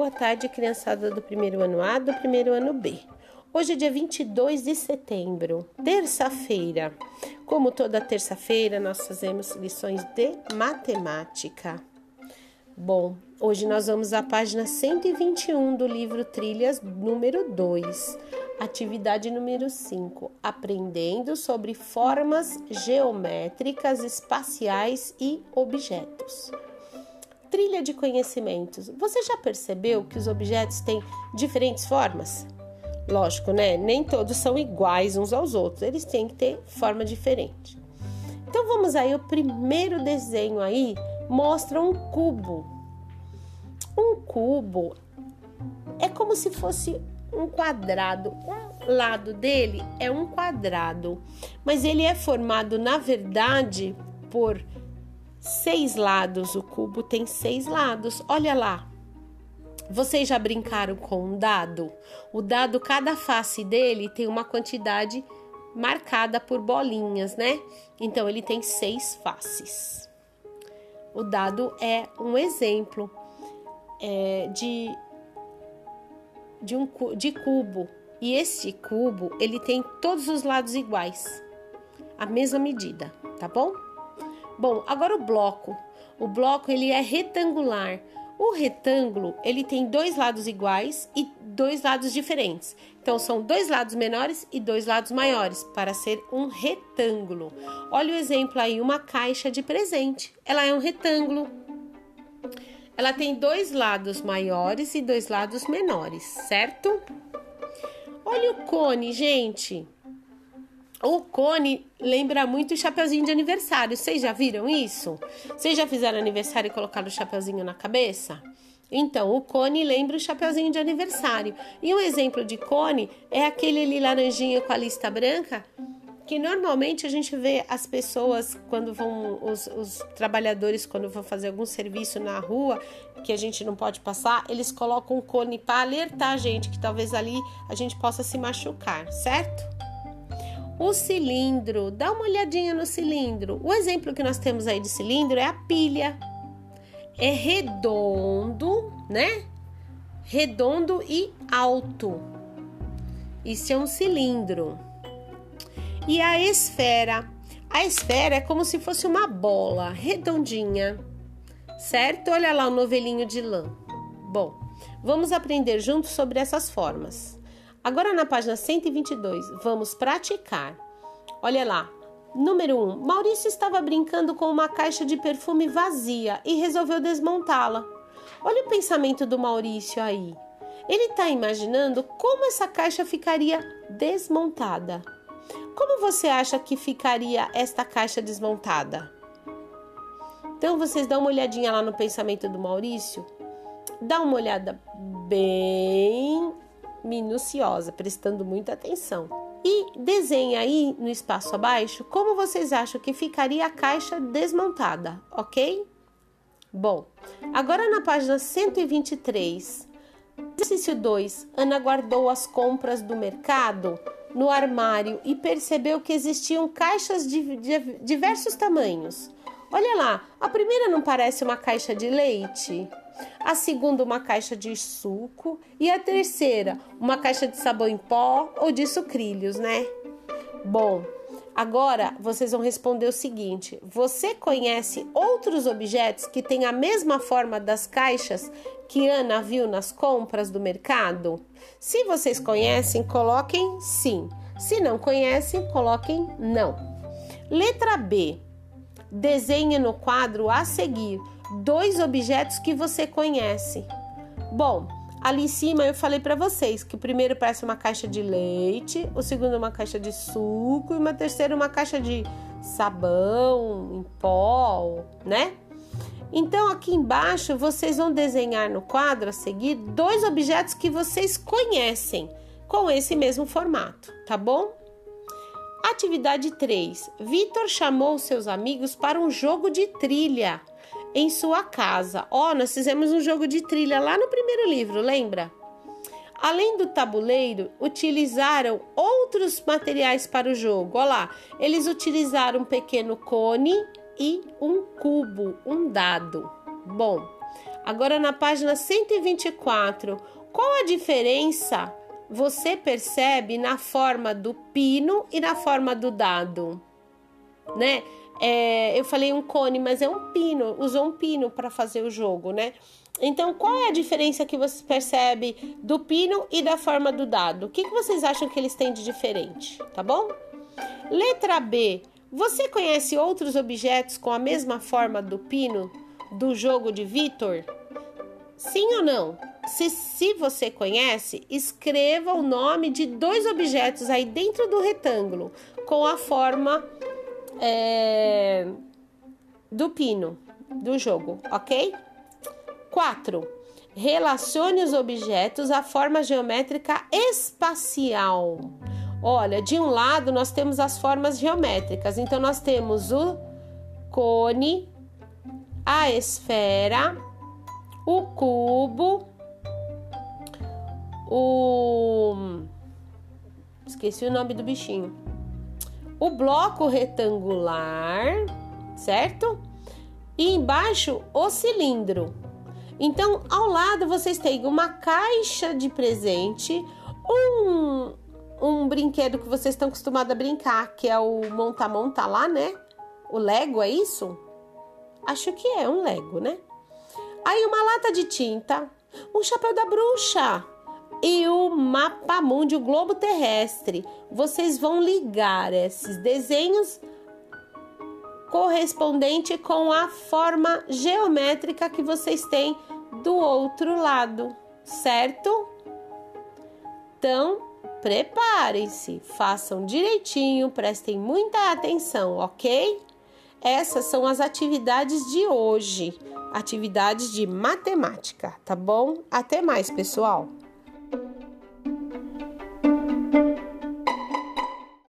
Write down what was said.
Boa tarde, criançada do primeiro ano A, do primeiro ano B. Hoje é dia 22 de setembro, terça-feira. Como toda terça-feira, nós fazemos lições de matemática. Bom, hoje nós vamos à página 121 do livro Trilhas número 2, atividade número 5, aprendendo sobre formas geométricas, espaciais e objetos. Trilha de conhecimentos. Você já percebeu que os objetos têm diferentes formas? Lógico, né? Nem todos são iguais uns aos outros, eles têm que ter forma diferente. Então vamos aí, o primeiro desenho aí mostra um cubo. Um cubo é como se fosse um quadrado. Um lado dele é um quadrado, mas ele é formado, na verdade, por seis lados. O cubo tem seis lados. Olha lá. Vocês já brincaram com um dado? O dado, cada face dele tem uma quantidade marcada por bolinhas, né? Então ele tem seis faces. O dado é um exemplo é, de, de um de cubo. E esse cubo ele tem todos os lados iguais, a mesma medida, tá bom? Bom, agora o bloco. O bloco ele é retangular. O retângulo ele tem dois lados iguais e dois lados diferentes. Então são dois lados menores e dois lados maiores para ser um retângulo. Olha o exemplo aí, uma caixa de presente. Ela é um retângulo. Ela tem dois lados maiores e dois lados menores, certo? Olha o cone, gente. O cone lembra muito o chapeuzinho de aniversário. Vocês já viram isso? Vocês já fizeram aniversário e colocaram o chapeuzinho na cabeça? Então, o cone lembra o chapeuzinho de aniversário. E um exemplo de cone é aquele ali laranjinha com a lista branca, que normalmente a gente vê as pessoas quando vão, os, os trabalhadores quando vão fazer algum serviço na rua, que a gente não pode passar, eles colocam um cone para alertar a gente que talvez ali a gente possa se machucar, certo? O cilindro, dá uma olhadinha no cilindro. O exemplo que nós temos aí de cilindro é a pilha. É redondo, né? Redondo e alto. Isso é um cilindro. E a esfera? A esfera é como se fosse uma bola redondinha, certo? Olha lá o novelinho de lã. Bom, vamos aprender juntos sobre essas formas. Agora na página 122, vamos praticar. Olha lá. Número 1. Um, Maurício estava brincando com uma caixa de perfume vazia e resolveu desmontá-la. Olha o pensamento do Maurício aí. Ele está imaginando como essa caixa ficaria desmontada. Como você acha que ficaria esta caixa desmontada? Então vocês dão uma olhadinha lá no pensamento do Maurício. Dá uma olhada bem minuciosa, prestando muita atenção. E desenha aí no espaço abaixo como vocês acham que ficaria a caixa desmontada, ok? Bom, agora na página 123, exercício 2, Ana guardou as compras do mercado no armário e percebeu que existiam caixas de diversos tamanhos. Olha lá, a primeira não parece uma caixa de leite? A segunda uma caixa de suco e a terceira uma caixa de sabão em pó ou de sucrilhos, né? Bom, agora vocês vão responder o seguinte: você conhece outros objetos que têm a mesma forma das caixas que Ana viu nas compras do mercado? Se vocês conhecem, coloquem sim. Se não conhecem, coloquem não. Letra B. Desenhe no quadro a seguir dois objetos que você conhece. Bom, ali em cima eu falei para vocês que o primeiro parece uma caixa de leite, o segundo uma caixa de suco e uma terceira uma caixa de sabão em pó, né? Então aqui embaixo vocês vão desenhar no quadro a seguir dois objetos que vocês conhecem com esse mesmo formato, tá bom? Atividade 3. Vitor chamou seus amigos para um jogo de trilha em sua casa. Ó, oh, nós fizemos um jogo de trilha lá no primeiro livro, lembra? Além do tabuleiro, utilizaram outros materiais para o jogo. Olha lá, eles utilizaram um pequeno cone e um cubo, um dado. Bom, Agora na página 124, qual a diferença você percebe na forma do pino e na forma do dado? Né? É, eu falei um cone, mas é um pino, usou um pino para fazer o jogo, né? Então, qual é a diferença que você percebe do pino e da forma do dado? O que, que vocês acham que eles têm de diferente? Tá bom? Letra B. Você conhece outros objetos com a mesma forma do pino do jogo de Vitor? Sim ou não? Se, se você conhece, escreva o nome de dois objetos aí dentro do retângulo com a forma é, do pino do jogo, ok? 4. Relacione os objetos à forma geométrica espacial. Olha, de um lado nós temos as formas geométricas, então nós temos o cone, a esfera, o cubo, o. Esqueci o nome do bichinho. O bloco retangular, certo? E embaixo o cilindro. Então, ao lado vocês têm uma caixa de presente, um, um brinquedo que vocês estão acostumados a brincar, que é o monta-monta lá, né? O Lego, é isso? Acho que é um Lego, né? Aí uma lata de tinta, um chapéu da bruxa e o mapa mundi, o globo terrestre. Vocês vão ligar esses desenhos correspondente com a forma geométrica que vocês têm do outro lado, certo? Então, preparem-se, façam direitinho, prestem muita atenção, ok? Essas são as atividades de hoje, atividades de matemática, tá bom? Até mais, pessoal!